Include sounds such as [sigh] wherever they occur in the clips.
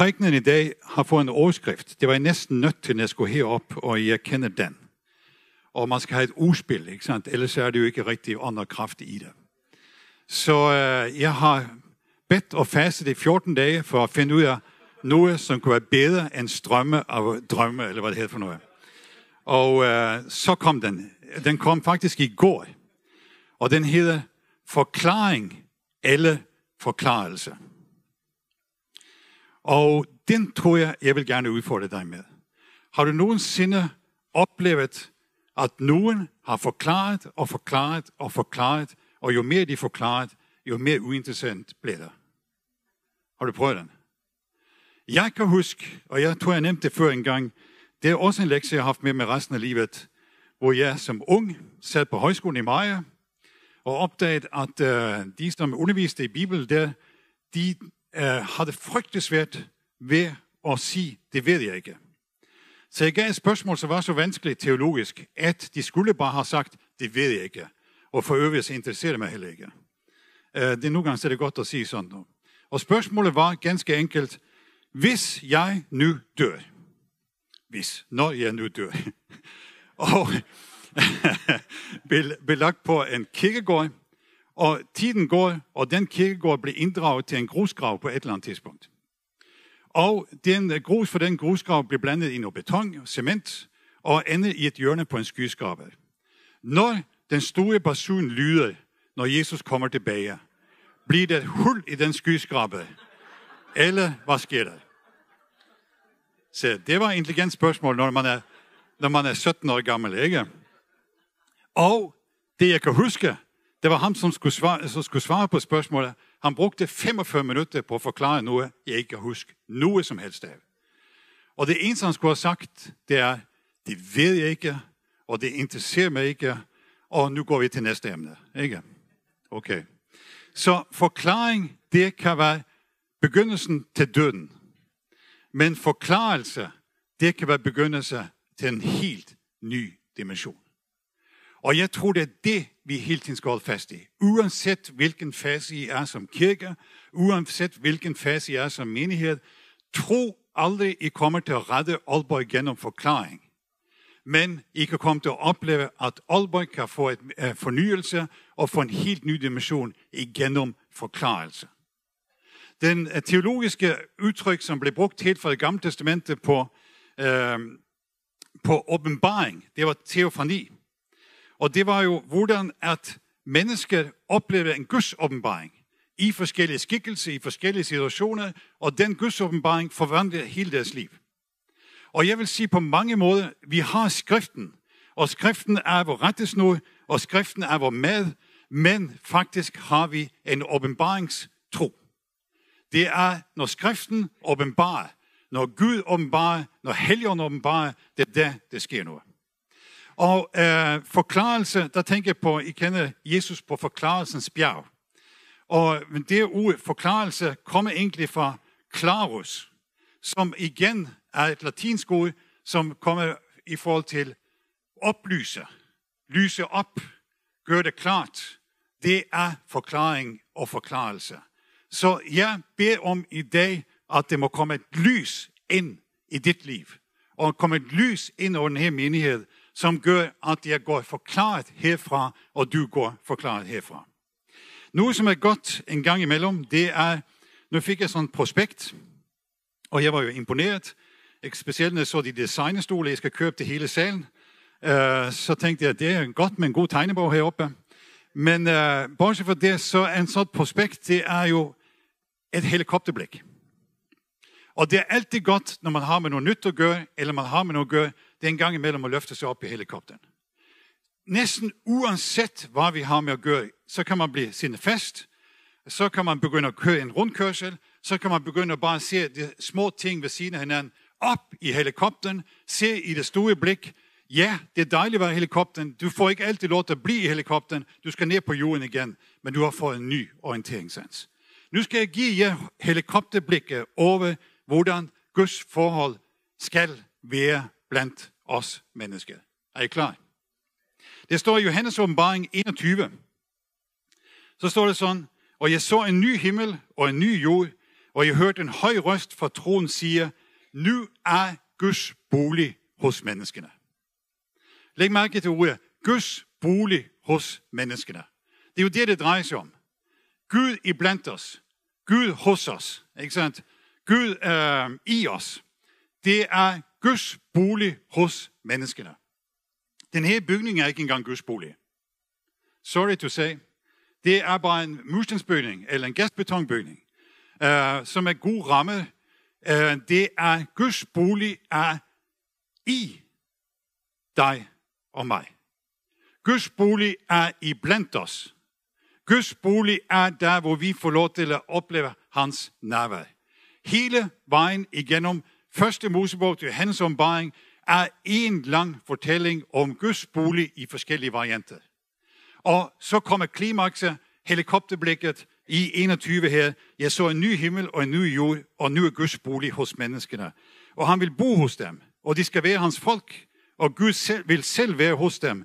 Prægnen i dag har fået en overskrift. Det var jeg næsten nødt til, når jeg skulle herop, og jeg kender den. Og man skal have et udspil, ikke sant? ellers er det jo ikke rigtig andre kraft i det. Så øh, jeg har bedt og fastet i 14 dage for at finde ud af noget, som kunne være bedre end strømme af drømme, eller hvad det hedder for noget. Og øh, så kom den. Den kom faktisk i går. Og den hedder Forklaring eller Forklarelse. Og den tror jeg, jeg vil gerne udfordre dig med. Har du nogensinde oplevet, at nogen har forklaret og forklaret og forklaret, og jo mere de forklaret, jo mere uinteressant bliver det. Har du prøvet den? Jeg kan huske, og jeg tror, jeg nævnte det før en gang, det er også en lektie, jeg har haft med mig resten af livet, hvor jeg som ung sad på højskolen i Maja, og opdagede, at uh, de, som underviste i Bibel, der, de Øh, har det frygtelig svært ved at sige, det ved jeg ikke. Så jeg gav et spørgsmål, som var så vanskeligt teologisk, at de skulle bare have sagt, det ved jeg ikke. Og for øvrigt så interesserer det mig heller ikke. Øh, det er nogle gange så er det godt at sige sådan noget. Og spørgsmålet var ganske enkelt, hvis jeg nu dør, hvis, når jeg nu dør, [laughs] og [laughs] belagt på en kirkegård, og tiden går, og den kirkegård blev inddraget til en grusgrav på et eller andet tidspunkt. Og den øh, grus for den grusgrav blev blandet i noget beton og cement, og ender i et hjørne på en skyskraber. Når den store basun lyder, når Jesus kommer tilbage, bliver det et hul i den skyskraber, eller hvad sker der? Så det var et intelligent spørgsmål, når man er, når man er 17 år gammel, ikke? Og det jeg kan huske, det var ham, som skulle svare, som skulle svare på spørgsmålet. Han brugte 45 minutter på at forklare noget, jeg ikke kan huske. Noget som helst af. Og det eneste, han skulle have sagt, det er, det ved jeg ikke, og det interesserer mig ikke, og nu går vi til næste emne. Ikke? Okay. Så forklaring, det kan være begyndelsen til døden. Men forklarelse, det kan være begyndelse til en helt ny dimension. Og jeg tror, det er det, vi hele tiden skal holde fast i. Uanset hvilken fase I er som kirke, uanset hvilken fase I er som menighed, tro aldrig, I kommer til at redde Aalborg gennem forklaring. Men I kan komme til at opleve, at Aalborg kan få et uh, fornyelse og få en helt ny dimension igennem forklarelse. Den uh, teologiske udtryk, som blev brugt helt fra det gamle testamente på, uh, på åbenbaring, det var teofani. Og det var jo, hvordan at mennesker oplevede en Guds åbenbaring i forskellige skikkelser, i forskellige situationer, og den Guds åbenbaring forvandlede hele deres liv. Og jeg vil sige på mange måder, vi har skriften, og skriften er vores rettesnod, og skriften er vores mad, men faktisk har vi en åbenbaringstro. Det er, når skriften åbenbarer, når Gud åbenbarer, når Helligånden åbenbarer, det er der, det sker noget. Og øh, forklarelse, der tænker jeg på, I kender Jesus på forklarelsens bjerg. Og det ord forklarelse kommer egentlig fra clarus, som igen er et latinsk ord, som kommer i forhold til oplyse, lyse op, gøre det klart. Det er forklaring og forklarelse. Så jeg beder om i dag, at det må komme et lys ind i dit liv. Og komme et lys ind over den her menighed, som gør, at jeg går forklaret herfra, og du går forklaret herfra. Noget, som er godt en gang imellem, det er, nu fik jeg sådan et prospekt, og jeg var jo imponeret, specielt når jeg så de designestole, jeg skal købe til hele salen, uh, så tænkte jeg, det er godt med en god tegnebog heroppe. Men uh, bortset fra det, så er en sådan prospekt, det er jo et helikopterblik. Og det er altid godt, når man har med noget nyt at gøre, eller man har med noget at gøre, det er en gang imellem at løfte sig op i helikopteren. Næsten uanset hvad vi har med at gøre, så kan man blive sindet fast, så kan man begynde at køre en rundkørsel, så kan man begynde at bare se de små ting ved siden af hinanden, op i helikopteren, se i det store blik, ja, det er dejligt at være i helikopteren, du får ikke altid lov til at blive i helikopteren, du skal ned på jorden igen, men du har fået en ny orienteringssans. Nu skal jeg give jer helikopterblikket over, hvordan Guds forhold skal være blandt os mennesker. Er I klar? Det står i Johannes åbenbaring 21. Så står det sådan, og jeg så en ny himmel og en ny jord, og jeg hørte en høj røst fra tronen sige, nu er Guds bolig hos menneskene. Læg mærke til ordet, Guds bolig hos menneskene. Det er jo det, det drejer sig om. Gud iblandt os. Gud hos os. Ikke sandt? Gud øh, i os. Det er Guds bolig hos menneskene. Den her bygning er ikke engang Guds bolig. Sorry to say. Det er bare en murstensbygning, eller en gasbetonbygning, øh, som er god ramme. Øh, det er Guds bolig er i dig og mig. Guds bolig er i blandt os. Guds bolig er der, hvor vi får lov til at opleve hans nærvær. Hele vejen igennem første Mosebog til hans ombaring er en lang fortælling om Guds bolig i forskellige varianter. Og så kommer klimakset, helikopterblikket i 21 her. Jeg så en ny himmel og en ny jord, og nu er Guds bolig hos menneskene. Og han vil bo hos dem, og de skal være hans folk, og Gud selv, vil selv være hos dem.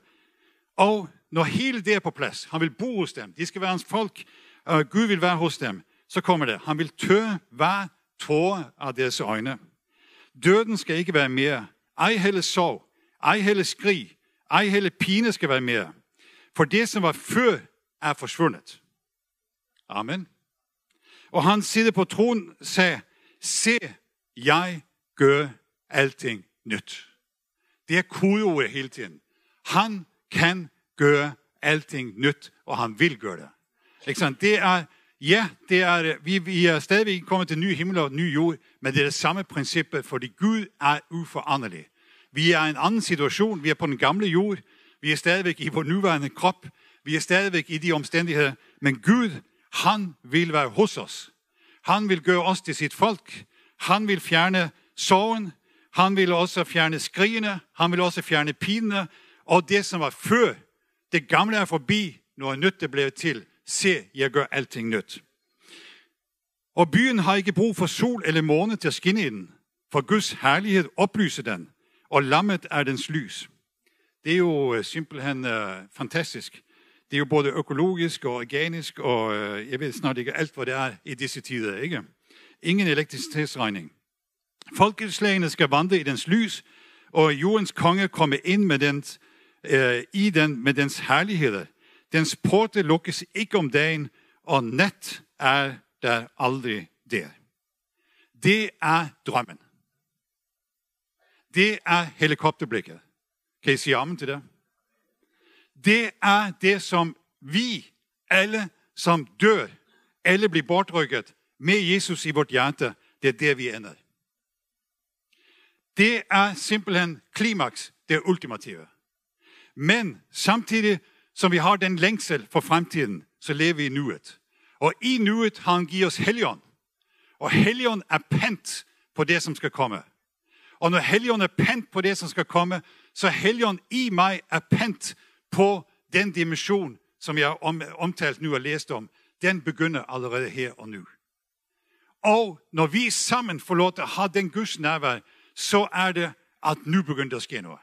Og når hele det er på plads, han vil bo hos dem, de skal være hans folk, og Gud vil være hos dem, så kommer det. Han vil tø hver tårer af deres øjne. Døden skal ikke være mere. Ej heller sorg, ej heller skrig, ej heller pine skal være mere. For det, som var før, er forsvundet. Amen. Og han sidder på tronen sagde, se, jeg gør alting nyt. Det er kodeordet hele tiden. Han kan gøre alting nyt, og han vil gøre det. Ikke sant? Det er, ja, det er, vi, vi er stadigvæk kommet til ny himmel og ny jord, men det er det samme princip, fordi Gud er uforanderlig. Vi er i en anden situation. Vi er på den gamle jord. Vi er stadigvæk i vores nuværende krop. Vi er stadigvæk i de omstændigheder. Men Gud, han vil være hos os. Han vil gøre os til sit folk. Han vil fjerne sorgen. Han vil også fjerne skrigene. Han vil også fjerne pinene. Og det, som var før, det gamle er forbi, når nyt det blevet til. Se, jeg gør alting nyt. Og byen har ikke brug for sol eller måne til at skinne i den, for Guds herlighed oplyser den, og lammet er dens lys. Det er jo øh, simpelthen uh, fantastisk. Det er jo både økologisk og organisk, og uh, jeg ved snart ikke alt, hvad det er i disse tider. Ikke? Ingen elektricitetsregning. Folkeslagene skal vandre i dens lys, og jordens konge kommer ind med dens, uh, i den med dens herligheder. Dens porte lukkes ikke om dagen, og nat er der aldrig der. Det er drømmen. Det er helikopterblikket. Kan I sige amen til det? Det er det, som vi alle, som dør, alle bliver bortrykket med Jesus i vort hjerte. Det er der, vi ender. Det er simpelthen klimaks, det ultimative. Men samtidig som vi har den længsel for fremtiden, så lever vi i nuet. Og i nuet har han givet os helion. Og helion er pant på det, som skal komme. Og når helion er pant på det, som skal komme, så helion i mig er pant på den dimension, som jeg har omtalt nu og læst om. Den begynder allerede her og nu. Og når vi sammen får lov til at have den Guds nærvær, så er det, at nu begynder der at ske noget.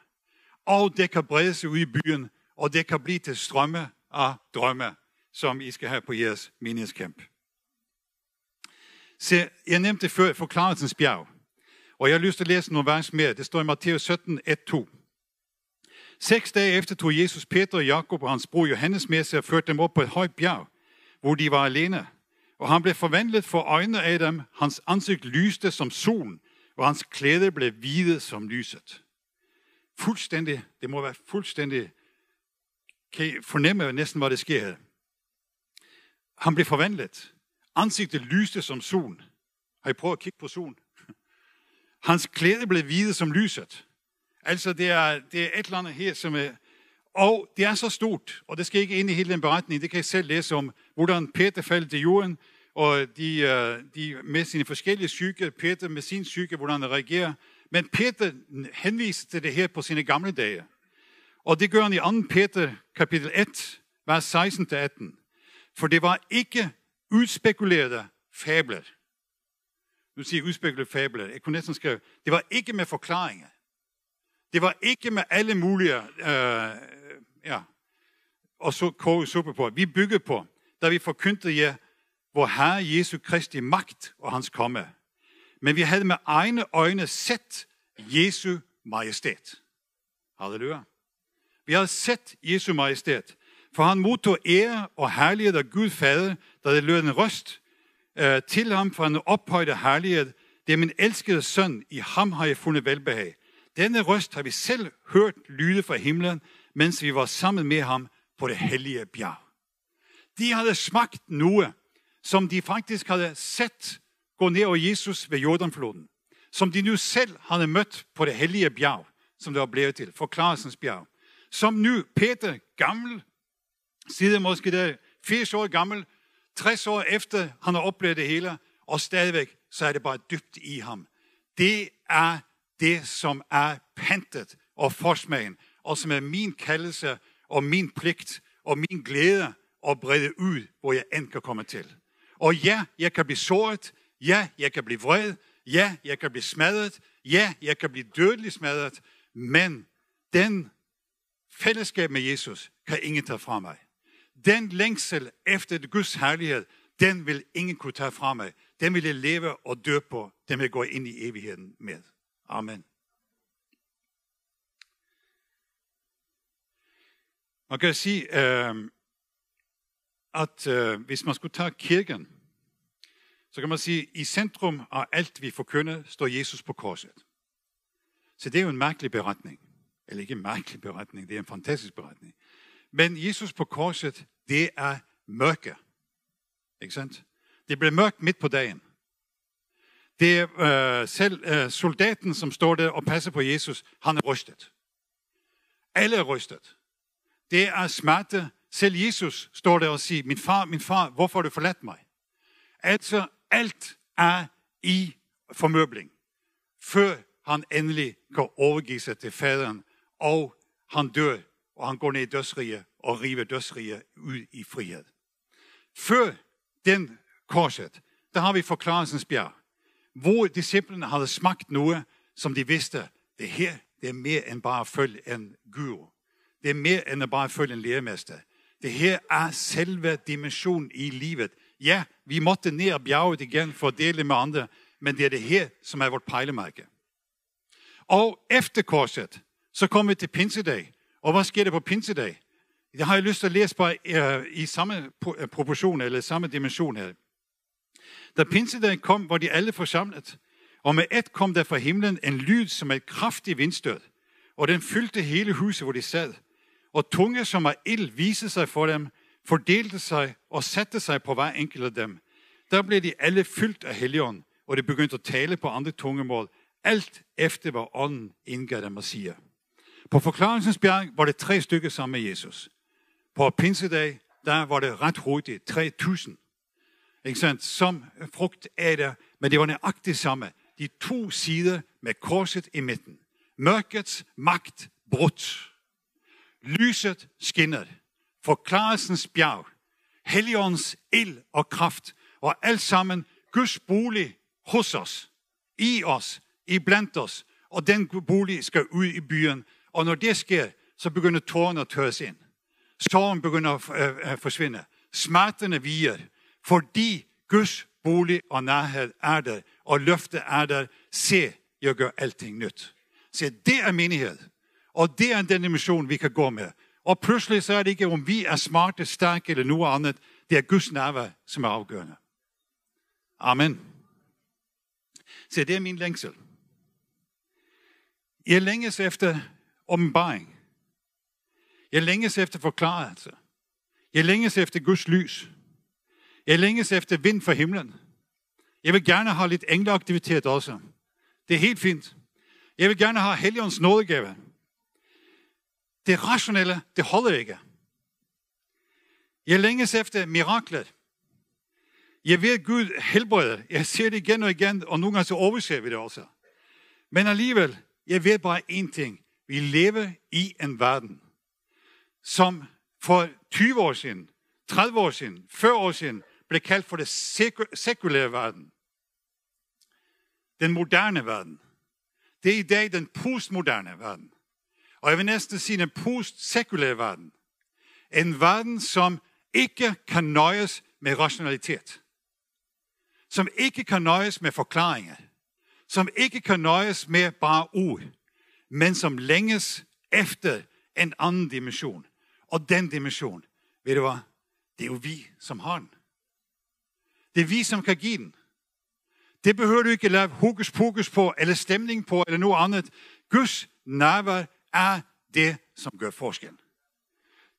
Og det kan brede sig ud i byen, og det kan blive til strømme af drømme som I skal have på jeres menighedskamp. Se, jeg nævnte før forklarelsens bjerg, og jeg har lyst til at læse nogle vers mere. Det står i Matteus 17, 1-2. Seks dage efter tog Jesus Peter og Jakob og hans bror Johannes med sig og førte dem op på et højt bjerg, hvor de var alene. Og han blev forvandlet for øjnene af dem. Hans ansigt lyste som solen, og hans klæder blev hvide som lyset. Fuldstændig, det må være fuldstændig, kan I fornemme næsten, hvad det sker her. Han blev forvandlet. Ansigtet lyste som solen. Har I prøvet at kigge på solen? [laughs] Hans klæde blev hvide som lyset. Altså, det er, det er et eller andet her, som er... Og det er så stort, og det skal ikke ind i hele den beretning. Det kan I selv læse om, hvordan Peter faldt til jorden, og de, øh, de med sine forskellige syge, Peter med sin syge, hvordan han reagerer. Men Peter henviser til det her på sine gamle dage. Og det gør han i 2. Peter kapitel 1, vers 16-18. For det var ikke udspekulerede fabler. Nu siger jeg udspekulerede fabler. Jeg kunne næsten skrive, det var ikke med forklaringer. Det var ikke med alle mulige, øh, ja, og så koge suppe på. Vi byggede på, da vi forkyndte jer hvor Herre Jesu Kristi magt og hans komme. Men vi havde med egne øjne set Jesu majestæt. Halleluja. Vi har set Jesu majestæt, for han modtog ære og herlighed af Gud Fader, da det lød en røst øh, til ham fra en ophøjde herlighed. Det er min elskede søn, i ham har jeg fundet velbehag. Denne røst har vi selv hørt lyde fra himlen, mens vi var sammen med ham på det hellige bjerg. De havde smagt noget, som de faktisk havde set gå ned over Jesus ved Jordanfloden. Som de nu selv havde mødt på det hellige bjerg, som det var blevet til, forklarelsens bjerg. Som nu Peter, gammel, sidder måske der 80 år gammel, 60 år efter han har oplevet det hele, og stadigvæk så er det bare dybt i ham. Det er det, som er pantet og forsmagen, og som er min kaldelse og min pligt og min glæde at brede ud, hvor jeg end kan komme til. Og ja, jeg kan blive såret. Ja, jeg kan blive vred. Ja, jeg kan blive smadret. Ja, jeg kan blive dødeligt smadret. Men den fællesskab med Jesus kan ingen tage fra mig. Den længsel efter det Guds herlighed, den vil ingen kunne tage fra mig. Den vil jeg leve og dø på. Den vil jeg gå ind i evigheden med. Amen. Man kan sige, øh, at øh, hvis man skulle tage kirken, så kan man sige, at i centrum af alt vi forkynder, står Jesus på korset. Så det er jo en mærkelig beretning. Eller ikke en mærkelig beretning, det er en fantastisk beretning. Men Jesus på korset, det er mørke. Ikke sandt? Det blev mørkt midt på dagen. Det er øh, selv øh, soldaten, som står der og passer på Jesus, han er rystet. Alle er rystet. Det er smerte. Selv Jesus står der og siger, min far, min far, hvorfor har du forladt mig? Altså, alt er i formøbling, før han endelig kan overgive sig til faderen, og han dør, og han går ned i dødsriget og river dødsriget ud i frihed. Før den korset, der har vi forklarelsens bjerg, hvor disciplene havde smagt noget, som de vidste, det her det er mere end bare at følge en guru. Det er mere end at bare følge en læremester. Det her er selve dimensionen i livet. Ja, vi måtte ned og bjerget igen for at dele med andre, men det er det her, som er vårt pejlemærke. Og efter korset, så kommer vi til pinsedag. Og hvad sker der på pinsedag? Det har jeg lyst til at læse bare øh, i samme øh, proportion, eller samme dimension her. Da pinsedag kom, var de alle forsamlet, og med et kom der fra himlen en lyd som et kraftigt vindstød, og den fyldte hele huset, hvor de sad. Og tunge som af ild viste sig for dem, fordelte sig og satte sig på hver enkelt af dem. Der blev de alle fyldt af helligånd, og de begyndte at tale på andre tungemål, alt efter hvad ånden indgav dem at sige. På forklarelsens bjerg var det tre stykker sammen med Jesus. På pinsedag, der var det ret hurtigt 3000. Ikke sandt? Som frugt af det, men det var nøjagtigt samme. De to sider med korset i midten. Mørkets magt brudt. Lyset skinner. Forklarelsens bjerg. Helligåndens ild og kraft. Og alt sammen Guds bolig hos os. I os. I blandt os. Og den bolig skal ud i byen. Og når det sker, så begynder tårerne at tørres ind. Sorgen begynder at forsvinde. Smerterne viger. Fordi Guds bolig og nærhed er der. Og løftet er der. Se, jeg gør alting nyt. Se, det er menighed. Og det er den dimension, vi kan gå med. Og pludselig så er det ikke, om vi er smarte, stærke eller noget andet. Det er Guds nærvær, som er afgørende. Amen. Se, det er min længsel. Jeg længes efter åbenbaring. Jeg længes efter forklarelse. Jeg længes efter Guds lys. Jeg længes efter vind fra himlen. Jeg vil gerne have lidt engleaktivitet også. Det er helt fint. Jeg vil gerne have Helligåndens nådegave. Det rationelle, det holder ikke. Jeg længes efter mirakler. Jeg ved, at Gud helbreder. Jeg ser det igen og igen, og nogle gange så overser vi det også. Men alligevel, jeg ved bare én ting. Vi lever i en verden, som for 20 år siden, 30 år siden, 40 år siden, blev kaldt for det sekulære verden. Den moderne verden. Det er i dag den postmoderne verden. Og jeg vil næsten sige den postsekulære verden. En verden, som ikke kan nøjes med rationalitet. som ikke kan nøjes med forklaringer, som ikke kan nøjes med bare ord, men som længes efter en anden dimension. Og den dimension, ved du hvad, det er jo vi, som har den. Det er vi, som kan give den. Det behøver du ikke lave hokus pokus på, eller stemning på, eller noget andet. Guds nærvær er det, som gør forskellen.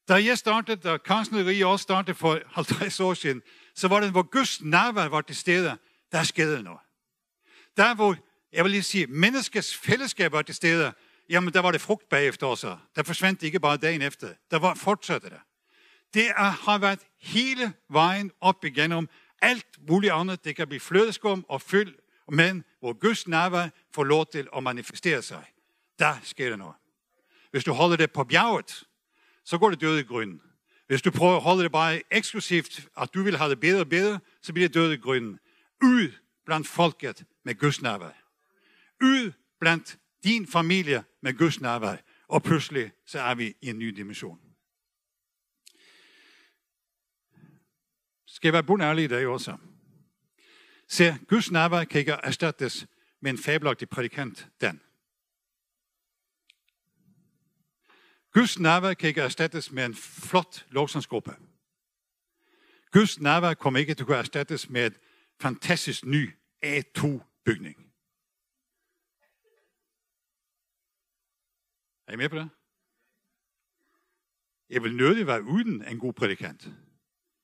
Da jeg startede, da kansleriet også startede for 50 år siden, så var det, hvor Guds nærvær var til stede, der skete noget. Der hvor, jeg vil lige sige, menneskets fællesskab var til stede, jamen der var det frugt bagefter også. Der forsvandt det ikke bare dagen efter. Der var fortsatte det. Det er, har været hele vejen op igennem alt muligt andet. Det kan blive flødeskum og fyld, men hvor Guds nærvær får lov til at manifestere sig. Der sker der noget. Hvis du holder det på bjerget, så går det døde i grunden. Hvis du prøver at holde det bare eksklusivt, at du vil have det bedre og bedre, så bliver det døde i grunden. Ud blandt folket med Guds nærvær. Ud blandt din familie med Guds nærvær. Og pludselig så er vi i en ny dimension. Skal jeg være bundærlig i dag også? Se, Guds nærvær kan ikke erstattes med en fabelagtig prædikant, den. Guds nærvær kan ikke erstattes med en flot lovsangsgruppe. Guds nærvær kommer ikke til at kunne erstattes med et fantastisk ny A2-bygning. Er I med på det? Jeg vil nødig være uden en god prædikant.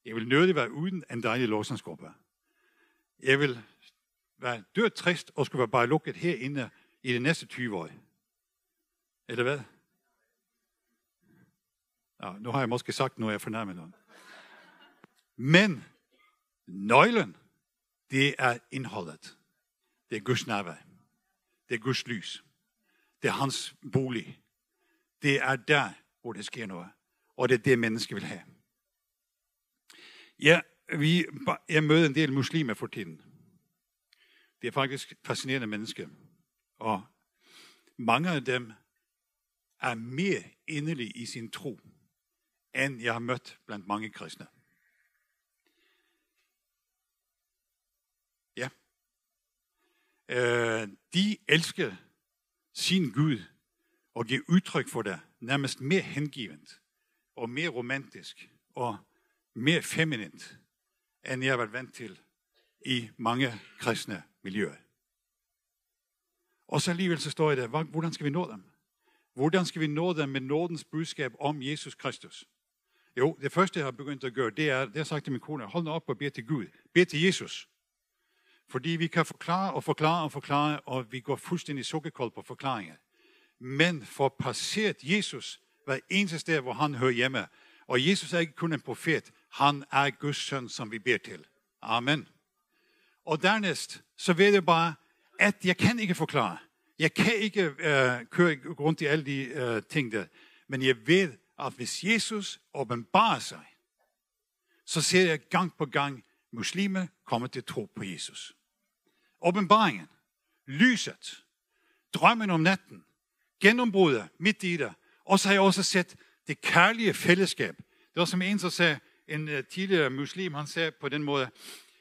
Jeg vil nødig være uden en dejlig lovsangsgruppe. Jeg vil være død trist og skulle være bare lukket herinde i de næste 20 år. Eller hvad? Ja, nu har jeg måske sagt noget, jeg fornærmer nogen. Men nøglen, det er indholdet. Det er Guds nærvær. Det er Guds lys. Det er hans bolig. Det er der, hvor det sker noget. Og det er det, mennesker vil have. Ja, vi, jeg møder en del muslimer for tiden. Det er faktisk fascinerende mennesker. Og mange af dem er mere inderlige i sin tro, end jeg har mødt blandt mange kristne. Ja. Øh, de elsker sin Gud og give udtryk for det nærmest mere hengivent og mere romantisk og mere feminint, end jeg har været vant til i mange kristne miljøer. Og så alligevel så står jeg der, hvordan skal vi nå dem? Hvordan skal vi nå dem med nådens budskab om Jesus Kristus? Jo, det første, jeg har begyndt at gøre, det er, det har sagt til min kone, hold nu op og bed til Gud. Bed til Jesus. Fordi vi kan forklare og forklare og forklare, og vi går fuldstændig sukkerkold på forklaringer. Men får passeret Jesus hver eneste sted, hvor han hører hjemme. Og Jesus er ikke kun en profet, han er Guds søn, som vi beder til. Amen. Og dernæst, så ved jeg bare, at jeg kan ikke forklare. Jeg kan ikke uh, køre rundt i alle de uh, ting der. Men jeg ved, at hvis Jesus åbenbarer sig, så ser jeg gang på gang, muslimer kommer til tro på Jesus. Åbenbaringen, lyset, drømmen om natten, gennembruddet midt i det. Og så har jeg også set det kærlige fællesskab. Det var som en, som sagde, en øh, tidligere muslim, han sagde på den måde,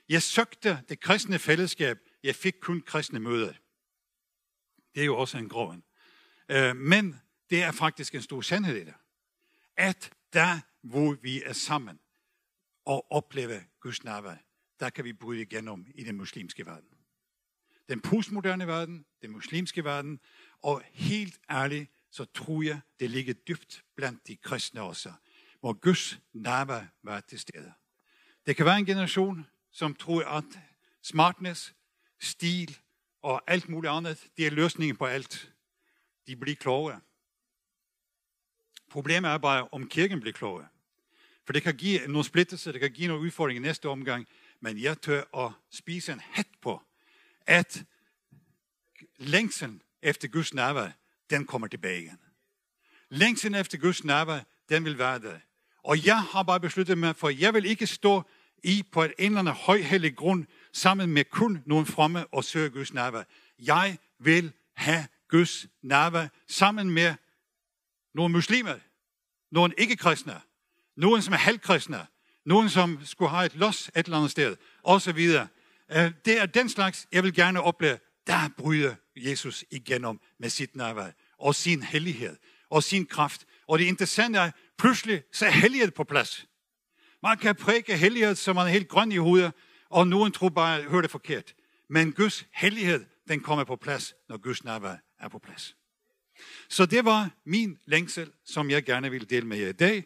jeg søgte det kristne fællesskab, jeg fik kun kristne møder. Det er jo også en grov øh, Men det er faktisk en stor sandhed i det at der, hvor vi er sammen og oplever Guds nærvær, der kan vi bryde igennem i den muslimske verden. Den postmoderne verden, den muslimske verden, og helt ærligt, så tror jeg, det ligger dybt blandt de kristne også, hvor Guds nærvær var til stede. Det kan være en generation, som tror, at smartness, stil og alt muligt andet, det er løsningen på alt. De bliver klogere. Problemet er bare, om kirken bliver klogere. For det kan give nogle splittelser, det kan give nogle udfordringer i næste omgang, men jeg tør at spise en hat på, at længselen efter Guds nærvær, den kommer tilbage igen. Længsen efter Guds nærvær, den vil være der. Og jeg har bare besluttet mig for, jeg vil ikke stå i på et eller andet højhellig grund, sammen med kun nogle fromme og søge Guds nærvær. Jeg vil have Guds nærvær sammen med nogle muslimer, nogle ikke-kristne, nogen som er halvkristne, nogen som skulle have et los et eller andet sted, og så videre. Øh, det er den slags, jeg vil gerne opleve. Der bryder Jesus igennem med sit nærvær og sin hellighed og sin kraft. Og det interessante er, pludselig så er hellighed på plads. Man kan præke hellighed, så man er helt grøn i hovedet, og nogen tror bare, hører det forkert. Men Guds hellighed, den kommer på plads, når Guds nærvær er på plads. Så det var min længsel, som jeg gerne vil dele med jer i dag.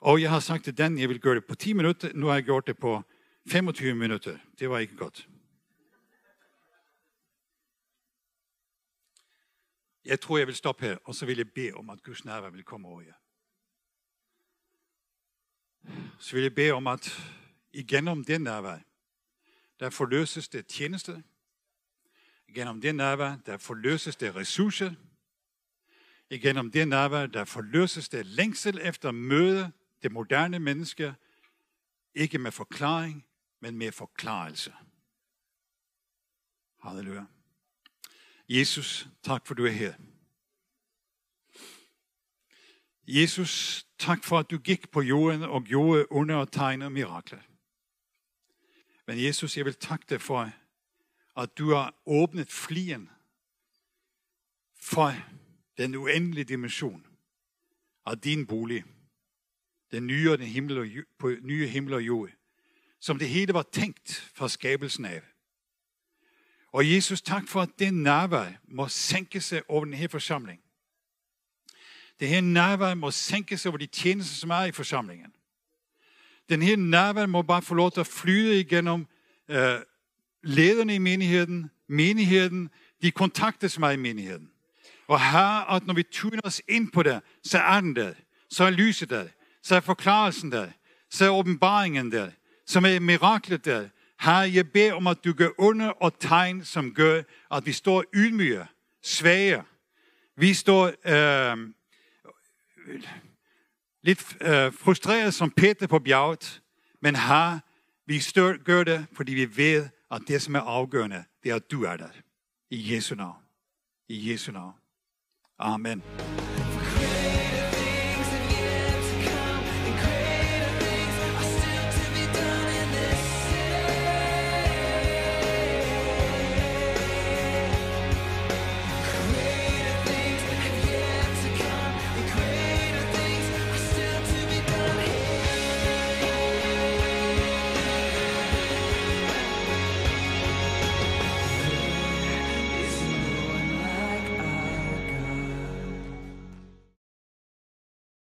Og jeg har sagt til den, jeg vil gøre det på 10 minutter. Nu har jeg gjort det på 25 minutter. Det var ikke godt. Jeg tror, jeg vil stoppe her, og så vil jeg bede om, at Guds nærvær vil komme over jer. Så vil jeg bede om, at igennem den nærvær, der forløses det tjeneste. Igennem den nærvær, der forløses det ressourcer. Igennem den nærvær, der forløses det længsel efter at møde det moderne menneske, ikke med forklaring, men med forklarelse. Halleluja. Jesus, tak for du er her. Jesus, tak for at du gik på jorden og gjorde under og tegne mirakler. Men Jesus, jeg vil takke dig for, at du har åbnet flien for den uendelige dimension af din bolig. Den nye, den himmel og, på nye himmel og jord. Som det hele var tænkt fra skabelsen af. Og Jesus, tak for, at det nærvær må sænke sig over den her forsamling. Det her nærvær må sænke sig over de tjenester, som er i forsamlingen. Den her nærvær må bare få lov til at flyde igennem øh, lederne i menigheden, menigheden, de kontakter, som er i menigheden. Og her, at når vi tuner os ind på det, så er den der. Så er lyset der. Så er forklarelsen der. Så er åbenbaringen der. Som er miraklet der. Her, jeg beder om, at du gør under og tegn, som gør, at vi står ydmyge, svage. Vi står øh, lidt øh, frustreret som Peter på bjerget, men her, vi stør, gør det, fordi vi ved, at det, som er afgørende, det er, at du er der. I Jesu navn. I Jesu navn. Amen.